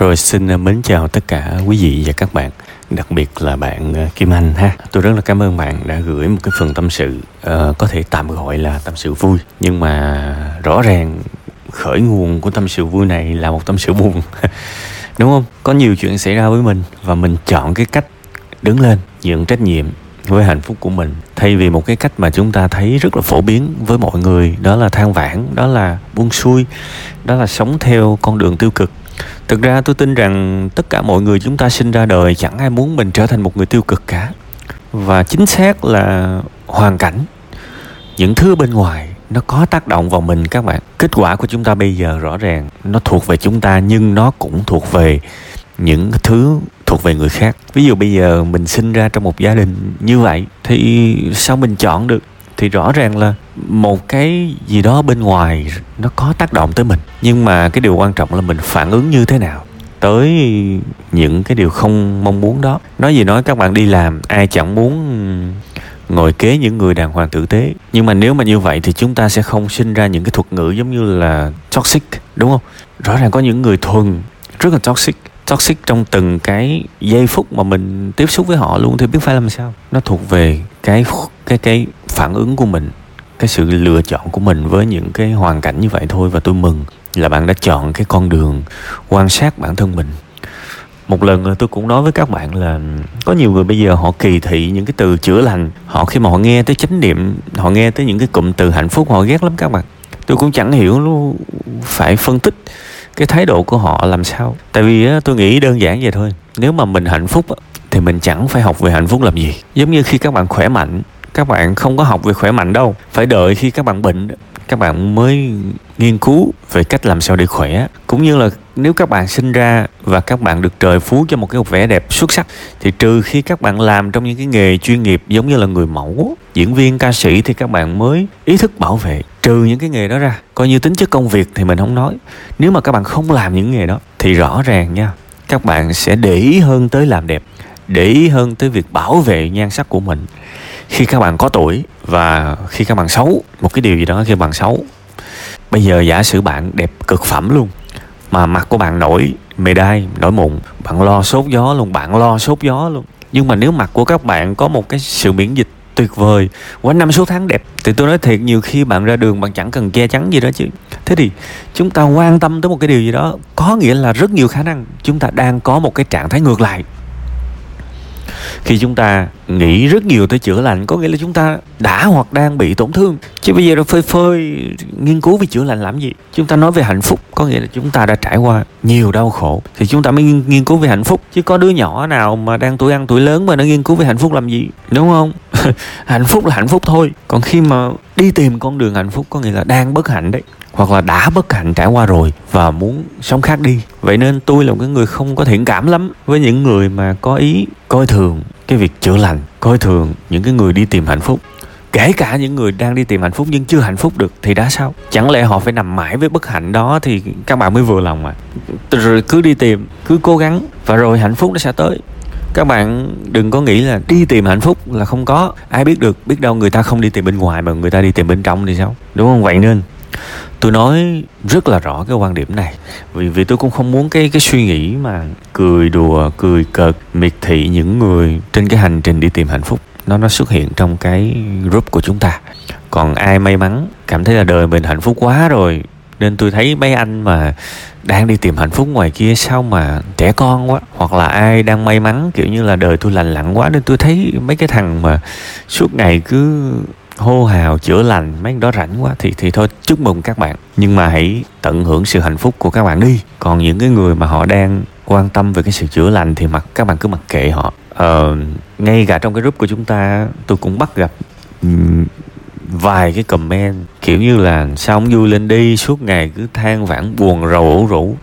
Rồi xin ờ, mến chào tất cả quý vị và các bạn Đặc biệt là bạn ờ, Kim Anh ha Tôi rất là cảm ơn bạn đã gửi một cái phần tâm sự uh, Có thể tạm gọi là tâm sự vui Nhưng mà rõ ràng khởi nguồn của tâm sự vui này là một tâm sự buồn Đúng không? Có nhiều chuyện xảy ra với mình Và mình chọn cái cách đứng lên nhận trách nhiệm với hạnh phúc của mình thay vì một cái cách mà chúng ta thấy rất là phổ biến với mọi người đó là than vãn đó là buông xuôi đó là sống theo con đường tiêu cực thực ra tôi tin rằng tất cả mọi người chúng ta sinh ra đời chẳng ai muốn mình trở thành một người tiêu cực cả. Và chính xác là hoàn cảnh, những thứ bên ngoài nó có tác động vào mình các bạn. Kết quả của chúng ta bây giờ rõ ràng nó thuộc về chúng ta nhưng nó cũng thuộc về những thứ thuộc về người khác. Ví dụ bây giờ mình sinh ra trong một gia đình như vậy thì sao mình chọn được? Thì rõ ràng là một cái gì đó bên ngoài nó có tác động tới mình. Nhưng mà cái điều quan trọng là mình phản ứng như thế nào tới những cái điều không mong muốn đó. Nói gì nói các bạn đi làm, ai chẳng muốn ngồi kế những người đàng hoàng tử tế. Nhưng mà nếu mà như vậy thì chúng ta sẽ không sinh ra những cái thuật ngữ giống như là toxic, đúng không? Rõ ràng có những người thuần rất là toxic toxic trong từng cái giây phút mà mình tiếp xúc với họ luôn thì biết phải làm sao. Nó thuộc về cái cái cái phản ứng của mình, cái sự lựa chọn của mình với những cái hoàn cảnh như vậy thôi và tôi mừng là bạn đã chọn cái con đường quan sát bản thân mình. Một lần tôi cũng nói với các bạn là có nhiều người bây giờ họ kỳ thị những cái từ chữa lành, họ khi mà họ nghe tới chánh niệm, họ nghe tới những cái cụm từ hạnh phúc, họ ghét lắm các bạn. Tôi cũng chẳng hiểu luôn phải phân tích cái thái độ của họ làm sao. Tại vì tôi nghĩ đơn giản vậy thôi, nếu mà mình hạnh phúc thì mình chẳng phải học về hạnh phúc làm gì. Giống như khi các bạn khỏe mạnh các bạn không có học về khỏe mạnh đâu. Phải đợi khi các bạn bệnh, các bạn mới nghiên cứu về cách làm sao để khỏe. Cũng như là nếu các bạn sinh ra và các bạn được trời phú cho một cái vẻ đẹp xuất sắc, thì trừ khi các bạn làm trong những cái nghề chuyên nghiệp giống như là người mẫu, diễn viên, ca sĩ thì các bạn mới ý thức bảo vệ. Trừ những cái nghề đó ra, coi như tính chất công việc thì mình không nói. Nếu mà các bạn không làm những nghề đó, thì rõ ràng nha, các bạn sẽ để ý hơn tới làm đẹp, để ý hơn tới việc bảo vệ nhan sắc của mình khi các bạn có tuổi và khi các bạn xấu, một cái điều gì đó khi bạn xấu. Bây giờ giả sử bạn đẹp cực phẩm luôn, mà mặt của bạn nổi mề đai nổi mụn, bạn lo sốt gió luôn, bạn lo sốt gió luôn. Nhưng mà nếu mặt của các bạn có một cái sự miễn dịch tuyệt vời quanh năm số tháng đẹp, thì tôi nói thiệt, nhiều khi bạn ra đường bạn chẳng cần che chắn gì đó chứ. Thế thì chúng ta quan tâm tới một cái điều gì đó, có nghĩa là rất nhiều khả năng chúng ta đang có một cái trạng thái ngược lại khi chúng ta nghĩ rất nhiều tới chữa lành, có nghĩa là chúng ta đã hoặc đang bị tổn thương. Chứ bây giờ nó phơi phơi, nghiên cứu về chữa lành làm gì? Chúng ta nói về hạnh phúc, có nghĩa là chúng ta đã trải qua nhiều đau khổ, thì chúng ta mới nghiên cứu về hạnh phúc. Chứ có đứa nhỏ nào mà đang tuổi ăn tuổi lớn mà nó nghiên cứu về hạnh phúc làm gì? Đúng không? Hạnh phúc là hạnh phúc thôi. Còn khi mà đi tìm con đường hạnh phúc, có nghĩa là đang bất hạnh đấy hoặc là đã bất hạnh trải qua rồi và muốn sống khác đi. Vậy nên tôi là một cái người không có thiện cảm lắm. Với những người mà có ý, coi thường cái việc chữa lành, coi thường những cái người đi tìm hạnh phúc. Kể cả những người đang đi tìm hạnh phúc nhưng chưa hạnh phúc được thì đã sao? Chẳng lẽ họ phải nằm mãi với bất hạnh đó thì các bạn mới vừa lòng mà rồi cứ đi tìm, cứ cố gắng và rồi hạnh phúc nó sẽ tới. Các bạn đừng có nghĩ là đi tìm hạnh phúc là không có. Ai biết được, biết đâu người ta không đi tìm bên ngoài mà người ta đi tìm bên trong thì sao? Đúng không? Vậy nên tôi nói rất là rõ cái quan điểm này, vì vì tôi cũng không muốn cái cái suy nghĩ mà cười đùa, cười cợt, miệt thị những người trên cái hành trình đi tìm hạnh phúc. Nó nó xuất hiện trong cái group của chúng ta. Còn ai may mắn cảm thấy là đời mình hạnh phúc quá rồi, nên tôi thấy mấy anh mà đang đi tìm hạnh phúc ngoài kia sao mà trẻ con quá, hoặc là ai đang may mắn, kiểu như là đời tôi lành lặn quá, nên tôi thấy mấy cái thằng mà suốt ngày cứ hô hào chữa lành mấy đó rảnh quá thì thì thôi chúc mừng các bạn. Nhưng mà hãy tận hưởng sự hạnh phúc của các bạn đi. Còn những cái người mà họ đang quan tâm về cái sự chữa lành thì mặc các bạn cứ mặc kệ họ. Ờ, ngay cả trong cái group của chúng ta tôi cũng bắt gặp um, vài cái comment kiểu như là sao ông vui lên đi suốt ngày cứ than vãn buồn rầu ủ rũ?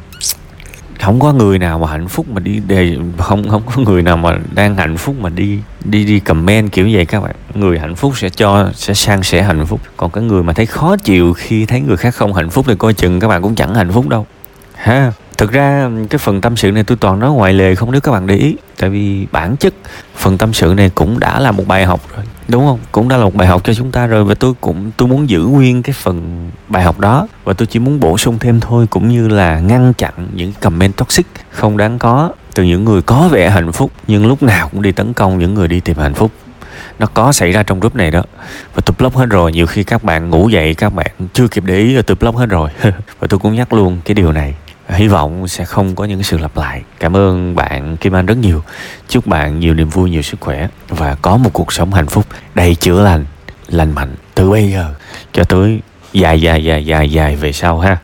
Không có người nào mà hạnh phúc mà đi đề không không có người nào mà đang hạnh phúc mà đi đi đi comment kiểu vậy các bạn. Người hạnh phúc sẽ cho, sẽ sang sẻ hạnh phúc. Còn cái người mà thấy khó chịu khi thấy người khác không hạnh phúc thì coi chừng các bạn cũng chẳng hạnh phúc đâu. Ha, thực ra cái phần tâm sự này tôi toàn nói ngoài lề không, nếu các bạn để ý. Tại vì bản chất phần tâm sự này cũng đã là một bài học rồi đúng không? Cũng đã là một bài học cho chúng ta rồi và tôi cũng, tôi muốn giữ nguyên cái phần bài học đó và tôi chỉ muốn bổ sung thêm thôi, cũng như là ngăn chặn những comment toxic không đáng có từ những người có vẻ hạnh phúc nhưng lúc nào cũng đi tấn công những người đi tìm hạnh phúc. Nó có xảy ra trong group này đó và tôi block hết rồi. Nhiều khi các bạn ngủ dậy các bạn chưa kịp để ý rồi tôi block hết rồi. Và tôi cũng nhắc luôn cái điều này hy vọng sẽ không có những sự lặp lại. Cảm ơn bạn, kim anh, rất nhiều. Chúc bạn nhiều niềm vui, nhiều sức khỏe và có một cuộc sống hạnh phúc. Đầy chữa lành lành mạnh từ bây giờ cho tới dài dài dài dài dài về sau ha.